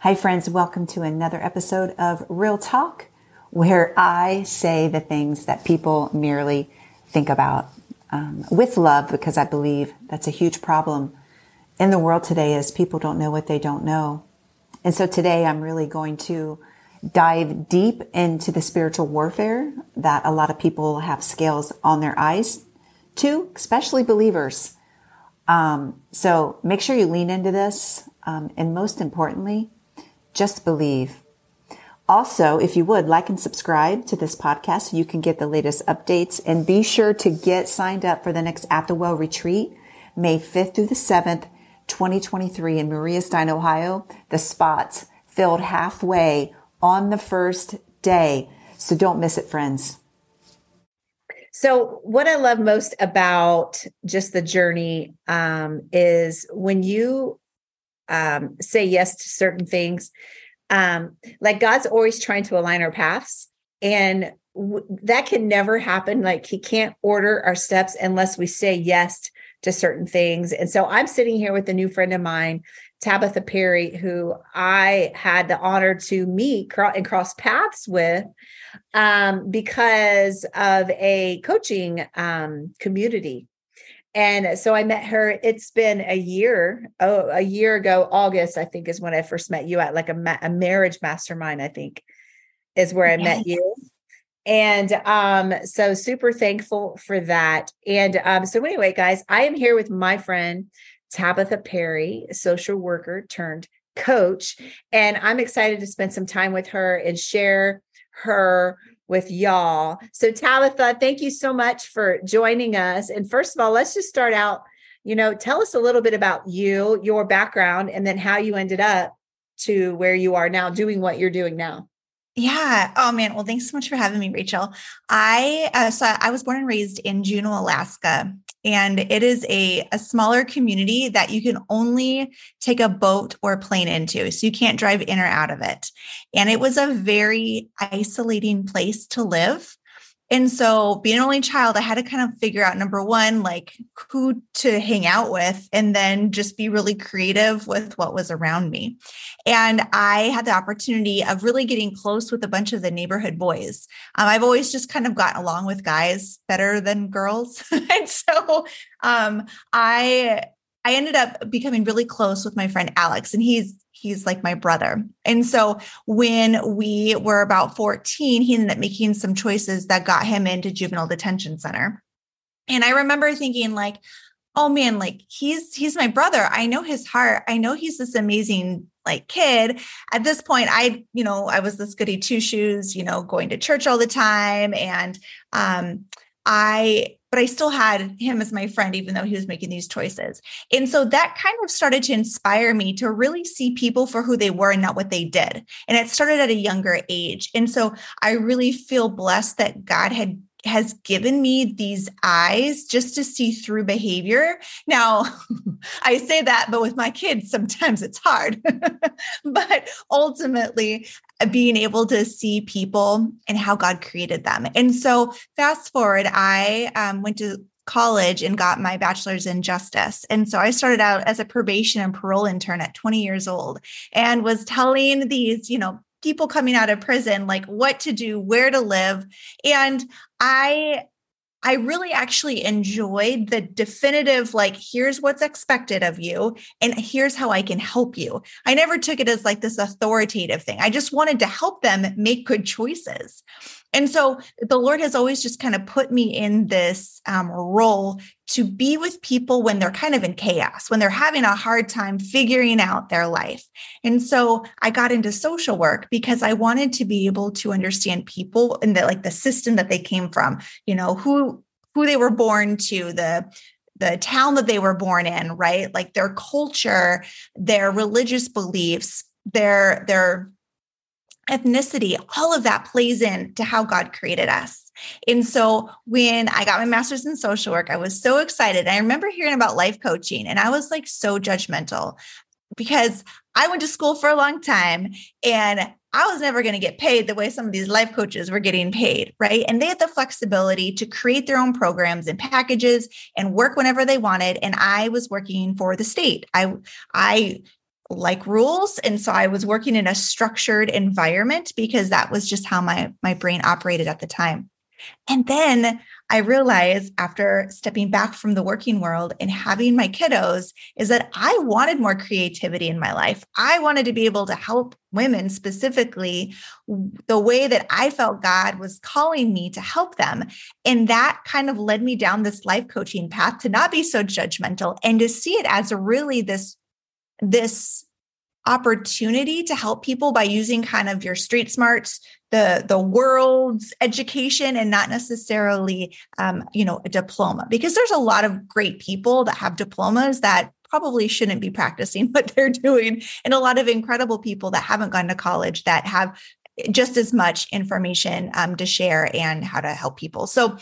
Hi, friends. Welcome to another episode of Real Talk, where I say the things that people merely think about um, with love, because I believe that's a huge problem in the world today is people don't know what they don't know. And so today I'm really going to dive deep into the spiritual warfare that a lot of people have scales on their eyes to, especially believers. Um, so make sure you lean into this. Um, and most importantly, just believe. Also, if you would like and subscribe to this podcast so you can get the latest updates and be sure to get signed up for the next At the Well retreat, May 5th through the 7th, 2023 in Maria Stein, Ohio. The spots filled halfway on the first day. So don't miss it, friends. So, what I love most about just the journey um, is when you um, say yes to certain things. Um, like God's always trying to align our paths, and w- that can never happen. Like He can't order our steps unless we say yes to certain things. And so I'm sitting here with a new friend of mine, Tabitha Perry, who I had the honor to meet and cross paths with um, because of a coaching um, community and so I met her. It's been a year. Oh, a year ago, August, I think, is when I first met you at like a, ma- a marriage mastermind. I think is where I yes. met you. And um, so super thankful for that. And um, so anyway, guys, I am here with my friend Tabitha Perry, social worker turned coach, and I'm excited to spend some time with her and share her with y'all. So, Tabitha, thank you so much for joining us. And first of all, let's just start out. You know, tell us a little bit about you, your background, and then how you ended up to where you are now, doing what you're doing now. Yeah. Oh man. Well, thanks so much for having me, Rachel. I uh, so I was born and raised in Juneau, Alaska, and it is a a smaller community that you can only take a boat or plane into, so you can't drive in or out of it. And it was a very isolating place to live. And so, being an only child, I had to kind of figure out number one, like who to hang out with, and then just be really creative with what was around me. And I had the opportunity of really getting close with a bunch of the neighborhood boys. Um, I've always just kind of gotten along with guys better than girls. and so, um, I I ended up becoming really close with my friend Alex, and he's he's like my brother. And so when we were about 14, he ended up making some choices that got him into juvenile detention center. And I remember thinking like, oh man, like he's he's my brother. I know his heart. I know he's this amazing like kid. At this point, I, you know, I was this goody two shoes, you know, going to church all the time. And um, I but I still had him as my friend, even though he was making these choices. And so that kind of started to inspire me to really see people for who they were and not what they did. And it started at a younger age. And so I really feel blessed that God had has given me these eyes just to see through behavior. Now, I say that, but with my kids, sometimes it's hard. but ultimately, being able to see people and how God created them. And so, fast forward, I um, went to college and got my bachelor's in justice. And so I started out as a probation and parole intern at 20 years old and was telling these, you know, people coming out of prison like what to do where to live and i i really actually enjoyed the definitive like here's what's expected of you and here's how i can help you. I never took it as like this authoritative thing. I just wanted to help them make good choices and so the Lord has always just kind of put me in this um, role to be with people when they're kind of in chaos, when they're having a hard time figuring out their life. And so I got into social work because I wanted to be able to understand people and the like the system that they came from, you know, who who they were born to, the the town that they were born in, right? Like their culture, their religious beliefs, their their ethnicity, all of that plays in to how God created us. And so when I got my master's in social work, I was so excited. I remember hearing about life coaching and I was like so judgmental because I went to school for a long time and I was never going to get paid the way some of these life coaches were getting paid, right? And they had the flexibility to create their own programs and packages and work whenever they wanted and I was working for the state. I I like rules and so i was working in a structured environment because that was just how my my brain operated at the time and then I realized after stepping back from the working world and having my kiddos is that I wanted more creativity in my life. I wanted to be able to help women specifically the way that I felt God was calling me to help them. And that kind of led me down this life coaching path to not be so judgmental and to see it as really this this opportunity to help people by using kind of your street smarts the the world's education and not necessarily um, you know a diploma. Because there's a lot of great people that have diplomas that probably shouldn't be practicing what they're doing. And a lot of incredible people that haven't gone to college that have just as much information um, to share and how to help people. So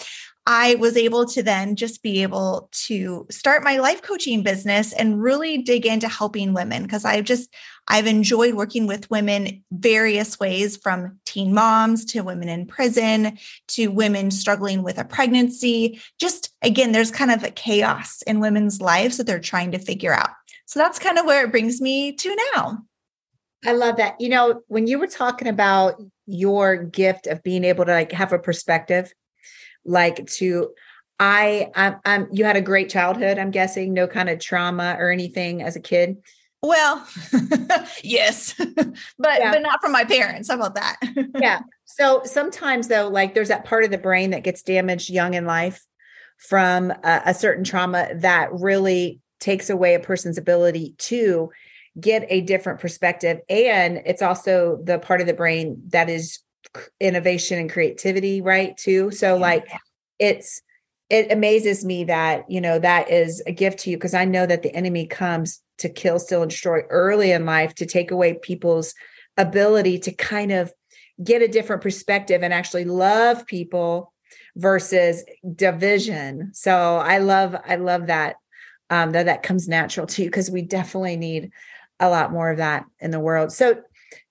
I was able to then just be able to start my life coaching business and really dig into helping women because I've just I've enjoyed working with women various ways from teen moms to women in prison to women struggling with a pregnancy. Just again, there's kind of a chaos in women's lives that they're trying to figure out. So that's kind of where it brings me to now. I love that. You know, when you were talking about your gift of being able to like have a perspective like to I I'm, I'm you had a great childhood, I'm guessing, no kind of trauma or anything as a kid. Well, yes, but yeah. but not from my parents. How about that? yeah. So sometimes though, like there's that part of the brain that gets damaged young in life from a, a certain trauma that really takes away a person's ability to get a different perspective, and it's also the part of the brain that is innovation and creativity, right? Too. So like it's it amazes me that, you know, that is a gift to you because I know that the enemy comes to kill, steal, and destroy early in life to take away people's ability to kind of get a different perspective and actually love people versus division. So I love, I love that um, that that comes natural to you because we definitely need a lot more of that in the world. So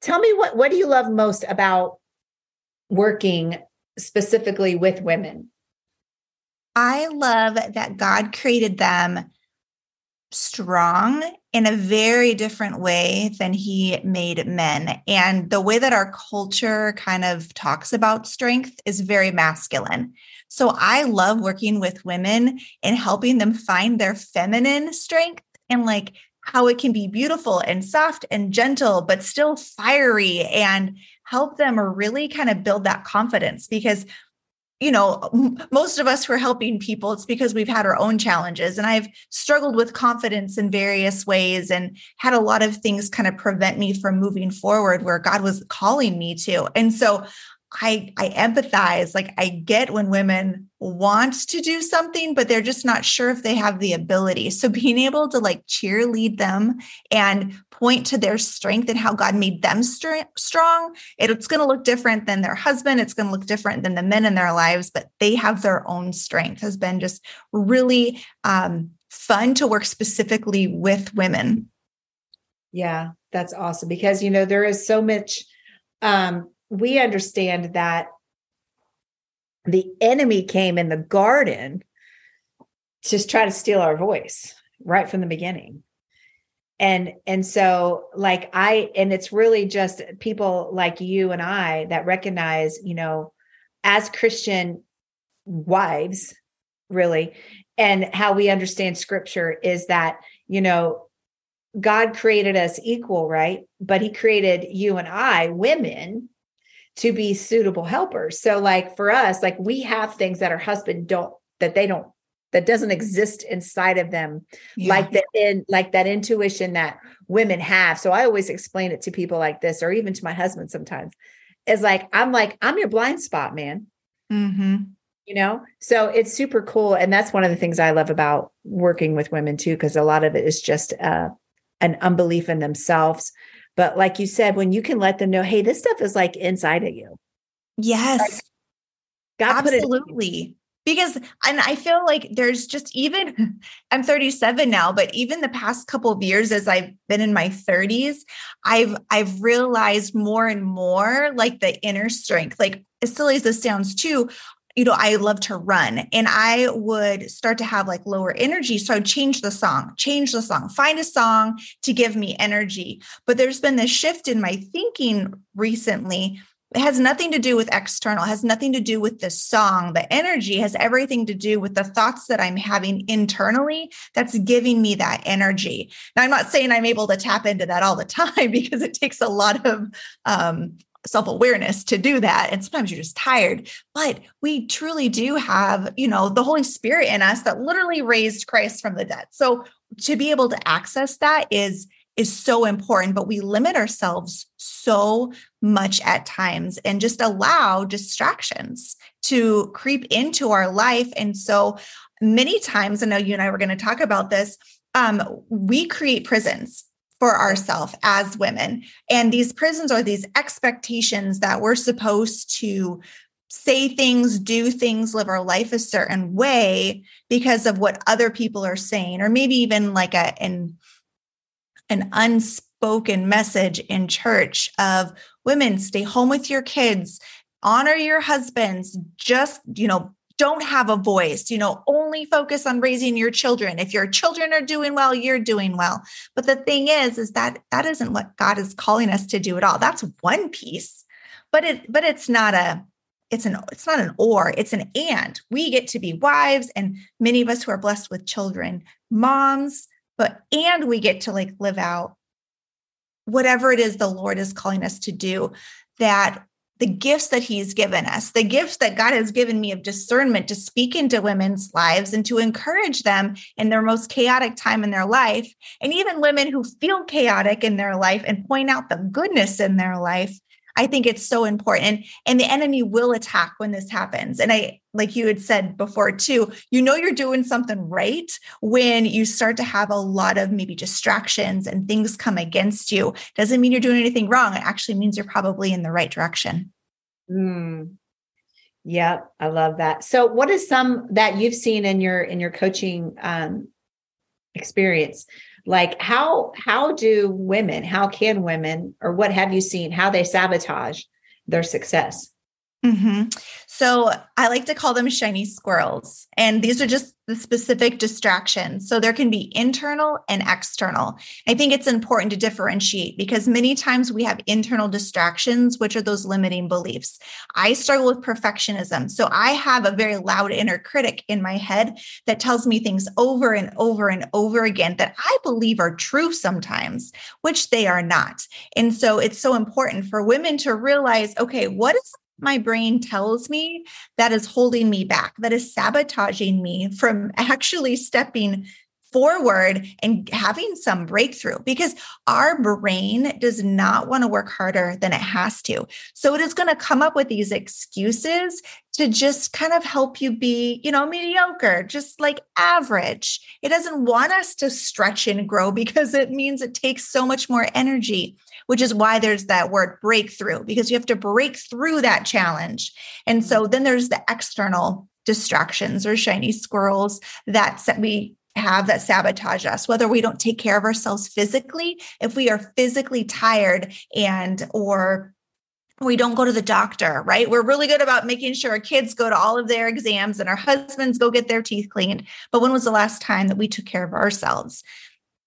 tell me what what do you love most about working specifically with women? I love that God created them strong in a very different way than he made men. And the way that our culture kind of talks about strength is very masculine. So I love working with women and helping them find their feminine strength and like how it can be beautiful and soft and gentle, but still fiery and help them really kind of build that confidence because you know most of us who are helping people. It's because we've had our own challenges and i've struggled with confidence in various ways and had a lot of things kind of prevent me from moving forward where god was calling me to. And so I I empathize. Like I get when women want to do something, but they're just not sure if they have the ability. So being able to like cheerlead them and point to their strength and how God made them st- strong, it's going to look different than their husband. It's going to look different than the men in their lives, but they have their own strength. Has been just really um, fun to work specifically with women. Yeah, that's awesome because you know there is so much um we understand that the enemy came in the garden to try to steal our voice right from the beginning. And and so like i and it's really just people like you and i that recognize you know as christian wives really and how we understand scripture is that you know god created us equal right? But he created you and i women to be suitable helpers. So like for us, like we have things that our husband don't that they don't that doesn't exist inside of them yeah. like that in like that intuition that women have. So I always explain it to people like this or even to my husband sometimes. Is like I'm like I'm your blind spot, man. mm-hmm. You know, so it's super cool, and that's one of the things I love about working with women too, because a lot of it is just uh, an unbelief in themselves but like you said, when you can let them know, hey, this stuff is like inside of you. Yes. Like, God Absolutely. Because and I feel like there's just even I'm 37 now, but even the past couple of years as I've been in my 30s, I've I've realized more and more like the inner strength. Like as silly as this sounds too, you know, I love to run and I would start to have like lower energy. So I'd change the song, change the song, find a song to give me energy. But there's been this shift in my thinking recently. It has nothing to do with external, has nothing to do with the song. The energy has everything to do with the thoughts that I'm having internally that's giving me that energy. Now, I'm not saying I'm able to tap into that all the time because it takes a lot of um, self awareness to do that. And sometimes you're just tired, but we truly do have, you know, the Holy Spirit in us that literally raised Christ from the dead. So to be able to access that is is so important but we limit ourselves so much at times and just allow distractions to creep into our life and so many times i know you and i were going to talk about this um, we create prisons for ourselves as women. And these prisons are these expectations that we're supposed to say things, do things, live our life a certain way because of what other people are saying, or maybe even like a an, an unspoken message in church of women, stay home with your kids, honor your husbands, just, you know, don't have a voice you know only focus on raising your children. If your children are doing well you're doing well. But the thing is is that that isn't what god is calling us to do at all. That's one piece but it but it's not a it's an it's not an or it's an and. We get to be wives and many of us who are blessed with children moms but and we get to like live out whatever it is the lord is calling us to do that the gifts that he's given us, the gifts that God has given me of discernment to speak into women's lives and to encourage them in their most chaotic time in their life. And even women who feel chaotic in their life and point out the goodness in their life. I think it's so important. And, the enemy will attack when this happens. And I, like you had said before too, you know you're doing something right when you start to have a lot of maybe distractions and things come against you. Doesn't mean you're doing anything wrong. It actually means you're probably in the right direction. Mm. Yeah, I love that. So what is some that you've seen in your in your coaching um experience? Like how how do women, how can women or what have you seen how they sabotage their success? Mm-hmm. So I like to call them shiny squirrels. And these are just the specific distractions. So there can be internal and external. I think it's important to differentiate because many times we have internal distractions, which are those limiting beliefs. I struggle with perfectionism. So I have a very loud inner critic in my head that tells me things over and over and over again that I believe are true sometimes, which they are not. And so it's so important for women to realize okay, what is my brain tells me that is holding me back, that is sabotaging me from actually stepping forward and having some breakthrough because our brain does not want to work harder than it has to. So it is going to come up with these excuses to just kind of help you be, you know, mediocre, just like average. It doesn't want us to stretch and grow because it means it takes so much more energy which is why there's that word breakthrough, because you have to break through that challenge. And so mm-hmm. then there's the external distractions or shiny squirrels that we have that sabotage us whether we don't take care of ourselves physically if we are physically tired and or we don't go to the doctor, right? We're really good about making sure our kids go to all of their exams and our husbands go get their teeth cleaned. But when was the last time that we took care of ourselves?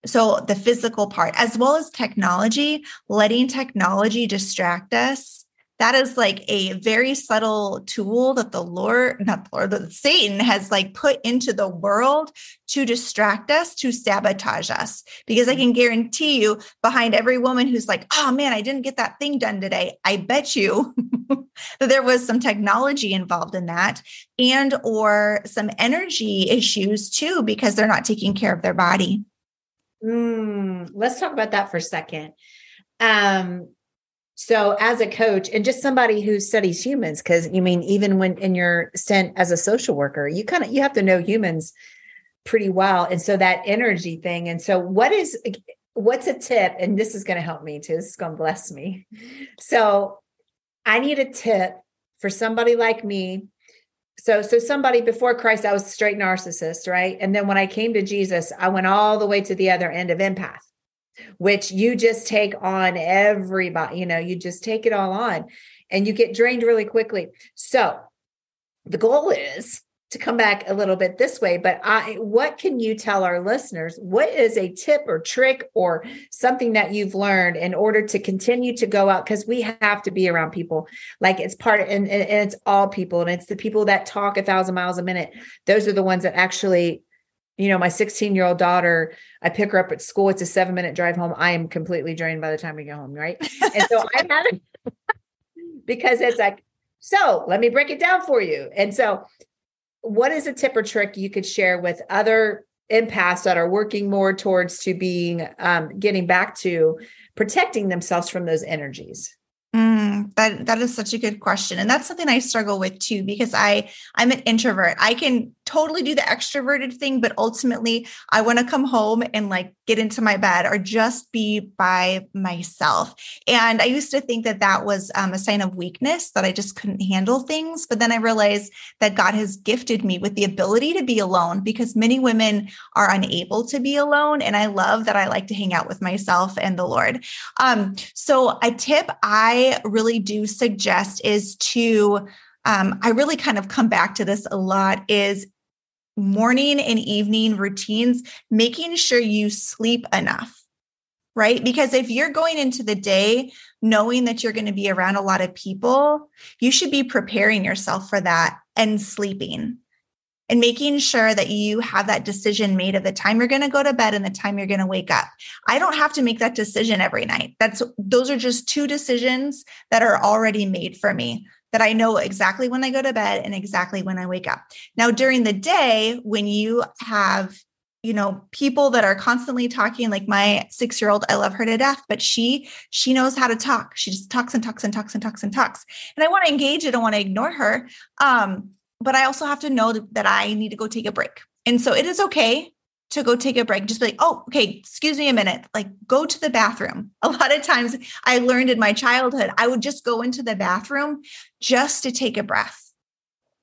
So the physical part, as well as technology, letting technology distract us. That is like a very subtle tool that the Lord, not the Lord, that Satan has like put into the world to distract us, to sabotage us. Because I can guarantee you, behind every woman who's like, oh man, I didn't get that thing done today, I bet you that there was some technology involved in that and or some energy issues too, because they're not taking care of their body. Mm, let's talk about that for a second. Um, so as a coach and just somebody who studies humans, because you mean even when in your stint as a social worker, you kind of you have to know humans pretty well. And so that energy thing. And so what is what's a tip? And this is going to help me too. This is going to bless me. So I need a tip for somebody like me so so somebody before christ i was straight narcissist right and then when i came to jesus i went all the way to the other end of empath which you just take on everybody you know you just take it all on and you get drained really quickly. So the goal is to come back a little bit this way but i what can you tell our listeners? What is a tip or trick or something that you've learned in order to continue to go out? Because we have to be around people. Like it's part of and, and it's all people and it's the people that talk a thousand miles a minute. Those are the ones that actually you know my 16 year old daughter i pick her up at school. It's a seven minute drive home. I am completely drained by the time we get home right? And so i have it because it's like so let me break it down for you. And so what is a tip or trick you could share with other empaths that are working more towards to being um, getting back to protecting themselves from those energies Mm, that that is such a good question, and that's something I struggle with too because I I'm an introvert. I can totally do the extroverted thing, but ultimately I want to come home and like get into my bed or just be by myself. And I used to think that that was um, a sign of weakness that I just couldn't handle things, but then I realized that God has gifted me with the ability to be alone because many women are unable to be alone, and I love that I like to hang out with myself and the Lord. Um, so a tip I really do suggest is to, um, I really kind of come back to this a lot is morning and evening routines, making sure you sleep enough, right? Because if you're going into the day knowing that you're going to be around a lot of people, you should be preparing yourself for that and sleeping and making sure that you have that decision made of the time you're going to go to bed and the time you're going to wake up. I don't have to make that decision every night. That's those are just two decisions that are already made for me that I know exactly when I go to bed and exactly when I wake up. Now during the day when you have you know people that are constantly talking like my 6-year-old I love her to death but she she knows how to talk she just talks and talks and talks and talks and talks and I want to engage I don't want to ignore her um but I also have to know that I need to go take a break. And so it is okay to go take a break. Just be like, oh, okay, excuse me a minute. Like, go to the bathroom. A lot of times I learned in my childhood, I would just go into the bathroom just to take a breath,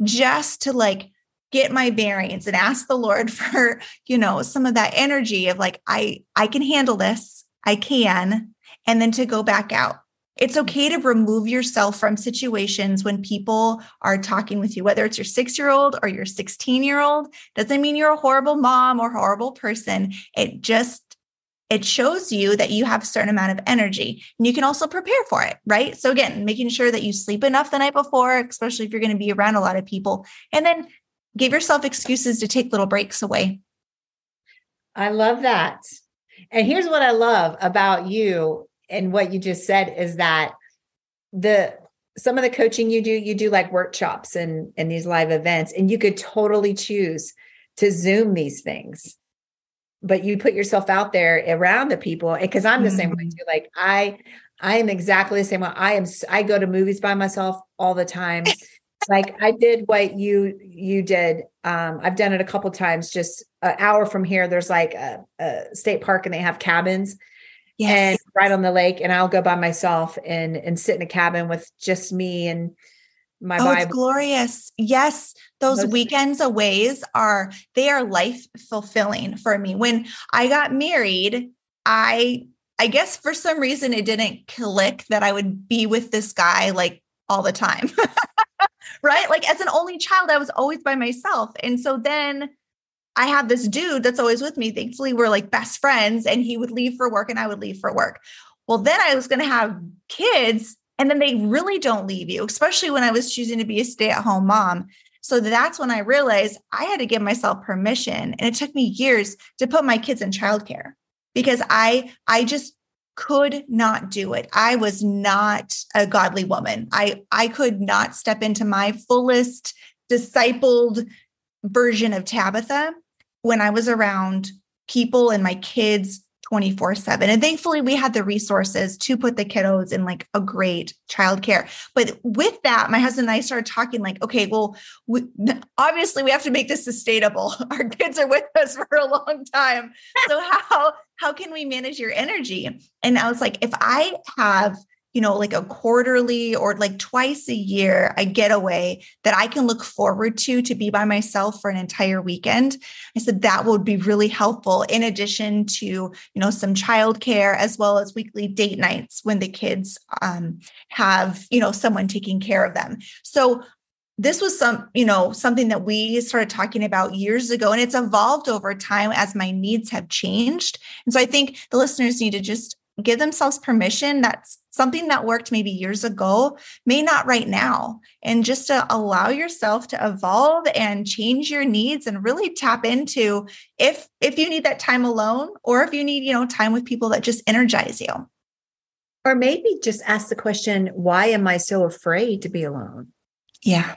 just to like get my bearings and ask the Lord for, you know, some of that energy of like, I, I can handle this. I can. And then to go back out it's okay to remove yourself from situations when people are talking with you, whether it's your six year old or your 16 year old. Doesn't mean you're a horrible mom or horrible person. It just it shows you that you have a certain amount of energy and you can also prepare for it, right? So, again, making sure that you sleep enough the night before, especially if you're going to be around a lot of people, and then give yourself excuses to take little breaks away. I love that. And here's what I love about you and what you just said is that the some of the coaching you do you do like workshops and and these live events and you could totally choose to zoom these things but you put yourself out there around the people because i'm the mm-hmm. same way mm-hmm. too like i i am exactly the same way i am i go to movies by myself all the time like i did what you you did um i've done it a couple times just an hour from here there's like a, a state park and they have cabins yes. and right on the lake and I'll go by myself and and sit in a cabin with just me and my oh, Bible. It's glorious. Yes, those, those weekends away are they are life fulfilling for me. When I got married, I I guess for some reason it didn't click that I would be with this guy like all the time. right? Like as an only child, I was always by myself. And so then I have this dude that's always with me. Thankfully, we're like best friends, and he would leave for work and I would leave for work. Well, then I was going to have kids, and then they really don't leave you, especially when I was choosing to be a stay at home mom. So that's when I realized I had to give myself permission. And it took me years to put my kids in childcare because I, I just could not do it. I was not a godly woman. I, I could not step into my fullest discipled version of Tabitha when I was around people and my kids 24 7. And thankfully, we had the resources to put the kiddos in like a great childcare. But with that, my husband and I started talking like, okay, well, we, obviously, we have to make this sustainable. Our kids are with us for a long time. So, how, how can we manage your energy? And I was like, if I have you know, like a quarterly or like twice a year, a getaway that I can look forward to to be by myself for an entire weekend. I said that would be really helpful in addition to, you know, some childcare as well as weekly date nights when the kids um, have, you know, someone taking care of them. So this was some, you know, something that we started talking about years ago and it's evolved over time as my needs have changed. And so I think the listeners need to just give themselves permission that's something that worked maybe years ago may not right now. And just to allow yourself to evolve and change your needs and really tap into if if you need that time alone or if you need you know time with people that just energize you. Or maybe just ask the question why am i so afraid to be alone? Yeah.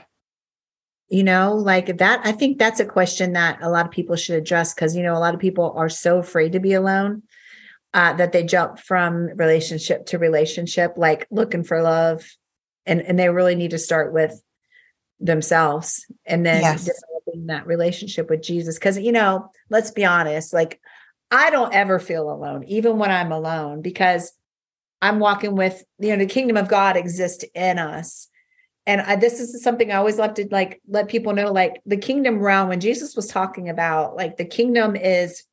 You know like that i think that's a question that a lot of people should address because you know a lot of people are so afraid to be alone uh, that they jump from relationship to relationship like looking for love and and they really need to start with themselves and then yes. developing that relationship with jesus because you know let's be honest like i don't ever feel alone even when i'm alone because i'm walking with you know the kingdom of god exists in us and I, this is something I always love to like let people know like the kingdom realm when Jesus was talking about like the kingdom is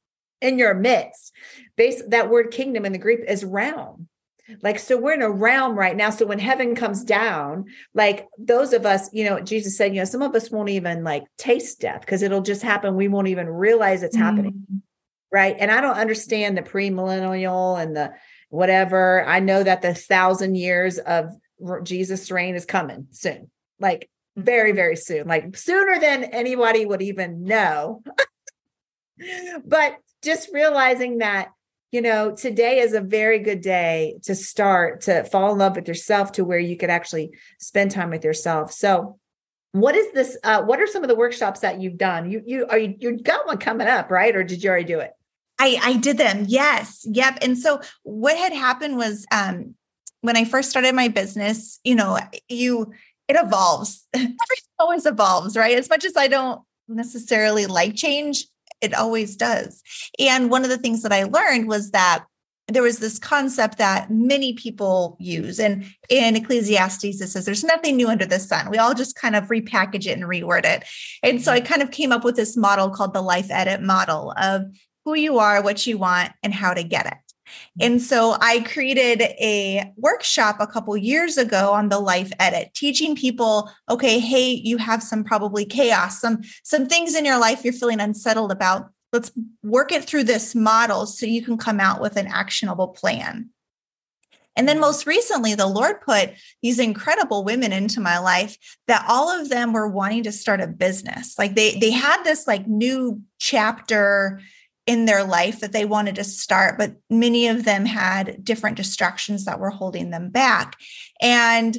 in your midst. That word kingdom in the Greek is realm. Like, so we're in a realm right now. So when heaven comes down, like those of us, you know, Jesus said, you know, some of us won't even like taste death because it'll just happen. We won't even realize it's mm. happening. Right. And I don't understand the premillennial and the whatever. I know that the thousand years of Jesus' reign is coming soon, like very, very soon, like sooner than anybody would even know. but just realizing that, you know, today is a very good day to start to fall in love with yourself to where you could actually spend time with yourself. So, what is this? Uh, what are some of the workshops that you've done? You you are you you got one coming up, right? Or did you already do it? I I did them. Yes. Yep. And so what had happened was um when I first started my business, you know, you it evolves. Everything always evolves, right? As much as I don't necessarily like change, it always does. And one of the things that I learned was that there was this concept that many people use. And in Ecclesiastes, it says there's nothing new under the sun. We all just kind of repackage it and reword it. And so I mm-hmm. kind of came up with this model called the life edit model of who you are, what you want, and how to get it. And mm-hmm. so I created a workshop a couple years ago on the life edit, teaching people, okay, hey, you have some probably chaos, some some things in your life you're feeling unsettled about. Let's work it through this model so you can come out with an actionable plan. And then mm-hmm. most recently, the Lord put these incredible women into my life that all of them were wanting to start a business. Like they they had this like new chapter in their life that they wanted to start, but many of them had different distractions that were holding them back. And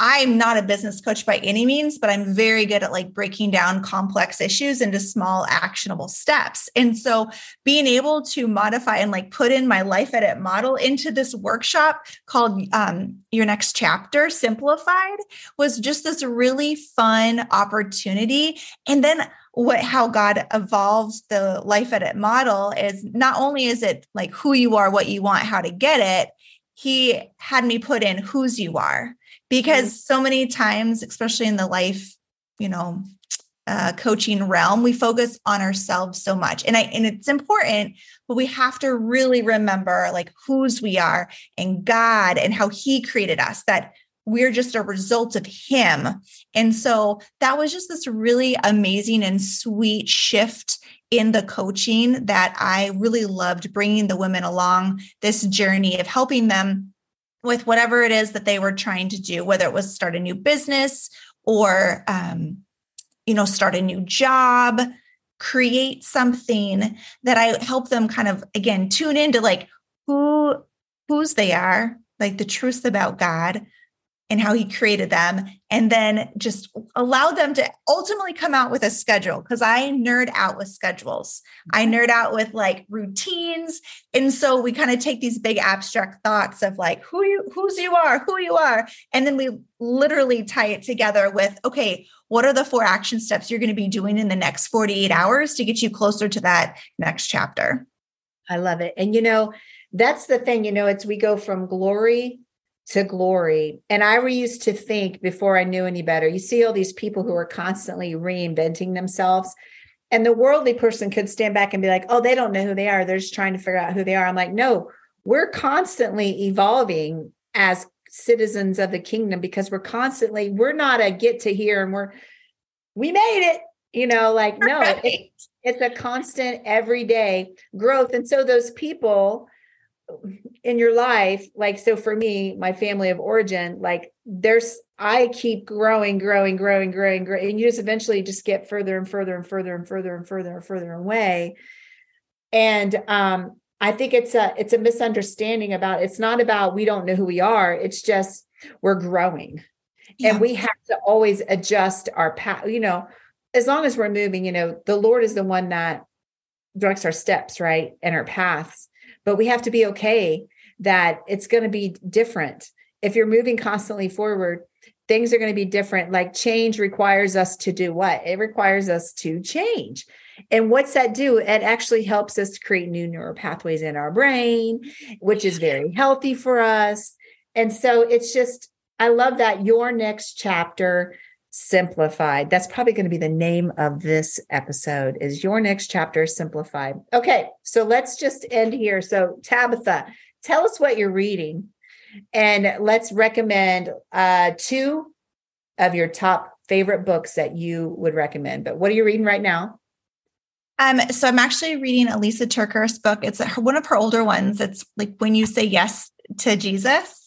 I'm not a business coach by any means, but I'm very good at like breaking down complex issues into small actionable steps. And so being able to modify and like put in my life edit model into this workshop called um, Your Next Chapter Simplified was just this really fun opportunity. And then what how God evolves the life edit model is not only is it like who you are, what you want, how to get it, he had me put in whose you are because mm-hmm. so many times, especially in the life, you know, uh, coaching realm, we focus on ourselves so much, and I and it's important, but we have to really remember like whose we are and God and how He created us. That we're just a result of him. And so that was just this really amazing and sweet shift in the coaching that I really loved bringing the women along this journey of helping them with whatever it is that they were trying to do, whether it was start a new business or, um, you know, start a new job, create something that I help them kind of again tune into like who whose they are, like the truth about God, and how he created them and then just allow them to ultimately come out with a schedule because i nerd out with schedules. I mm-hmm. nerd out with like routines and so we kind of take these big abstract thoughts of like who you whose you are who you are and then we literally tie it together with okay what are the four action steps you're going to be doing in the next 48 hours to get you closer to that next chapter? I love it and you know that's the thing you know it's we go from glory to glory. And I used to think before I knew any better, you see all these people who are constantly reinventing themselves. And the worldly person could stand back and be like, oh, they don't know who they are. They're just trying to figure out who they are. I'm like, no, we're constantly evolving as citizens of the kingdom because we're constantly we're not a get to here and we're we made it you know like no right. it, it's a constant everyday growth and so those people in your life like so for me my family of origin like there's i keep growing growing growing growing growing and you just eventually just get further and further and further and further and further and further away. And um i think it's a it's a misunderstanding about it's not about we don't know who we are it's just we're growing. Yeah. and we have to always adjust our path you know as long as we're moving you know the lord is the one that directs our steps right and our paths but we have to be okay that it's going to be different. If you're moving constantly forward things are going to be different like change requires us to do what? It requires us to change. And what's that do? It actually helps us to create new neural pathways in our brain which is very healthy for us. And so it's just i love that your next chapter simplified. That's probably going to be the name of this episode is your next chapter simplified. Okay so let's just end here. So tabitha tell us what you're reading and let's recommend uh, two of your top favorite books that you would recommend. But what are you reading right now? Um, so I'm actually reading Elisa TerKeurst's book. It's one of her older ones. It's like when you say yes to Jesus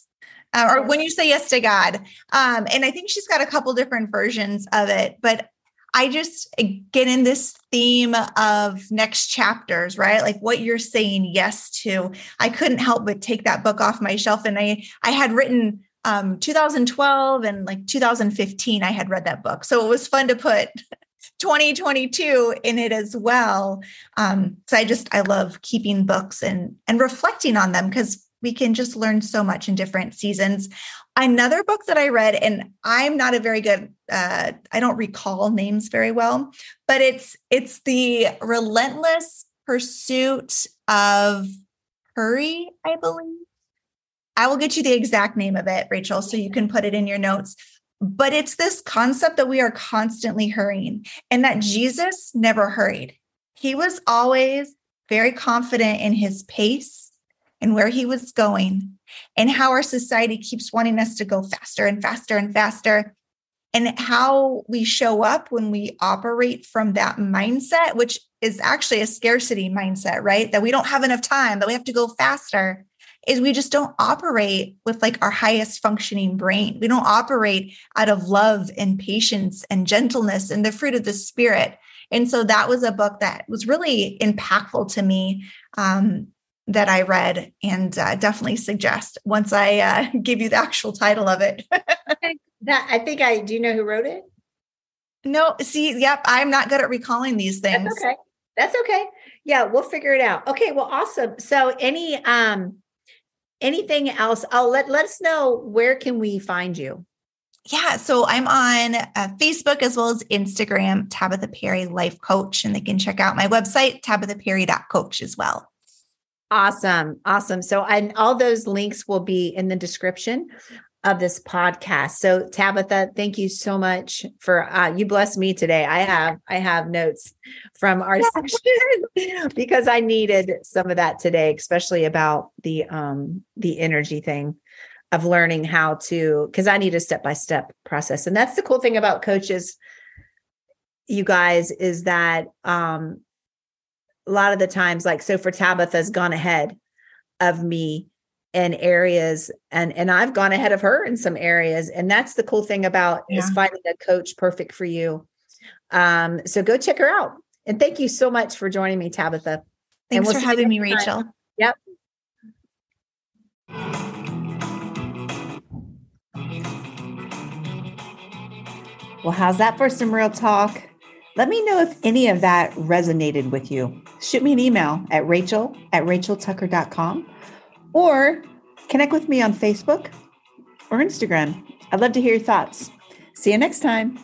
uh, or when you say yes to God. Um, and I think she's got a couple different versions of it, but I just uh, get in this theme of next chapters, right? Like what you're saying yes to. I couldn't help but take that book off my shelf. And I I had written um 2012 and like 2015, I had read that book. So it was fun to put 2022 in it as well. Um, so I just I love keeping books and and reflecting on them because we can just learn so much in different seasons. Another book that I read, and I'm not a very good, uh, I don't recall names very well, but it's it's the relentless pursuit of hurry, I believe. I will get you the exact name of it, Rachel, so you can put it in your notes. But it's this concept that we are constantly hurrying and that Jesus never hurried. He was always very confident in his pace and where he was going and how our society keeps wanting us to go faster and faster and faster and how we show up when we operate from that mindset which is actually a scarcity mindset right? That we don't have enough time that we have to go faster is we just don't operate with like our highest functioning brain. We don't operate out of love and patience and gentleness and the fruit of the spirit. And so that was a book that was really impactful to me um, that I read and uh, definitely suggest once I uh, give you the actual title of it. that I think I do you know who wrote it? No, see, yep, I'm not good at recalling these things. That's okay. That's okay. Yeah, we'll figure it out. Okay, well, awesome. So any um anything else? I'll let let us know where can we find you? Yeah, so I'm on uh, Facebook as well as Instagram, Tabitha Perry Life Coach, and they can check out my website, tabithaperry.coach as well. Awesome. Awesome. So, and all those links will be in the description of this podcast. So, Tabitha, thank you so much for uh, you blessed me today. I have I have notes from our session because I needed some of that today, especially about the um the energy thing of learning how to because I need a step by step process. And that's the cool thing about coaches you guys is that um a lot of the times like so for tabitha's gone ahead of me in areas and and i've gone ahead of her in some areas and that's the cool thing about yeah. is finding a coach perfect for you. Um so go check her out. And thank you so much for joining me tabitha. Thanks we'll for having me time. rachel. Yep. Well how's that for some real talk let me know if any of that resonated with you. Shoot me an email at rachel at racheltucker.com or connect with me on Facebook or Instagram. I'd love to hear your thoughts. See you next time.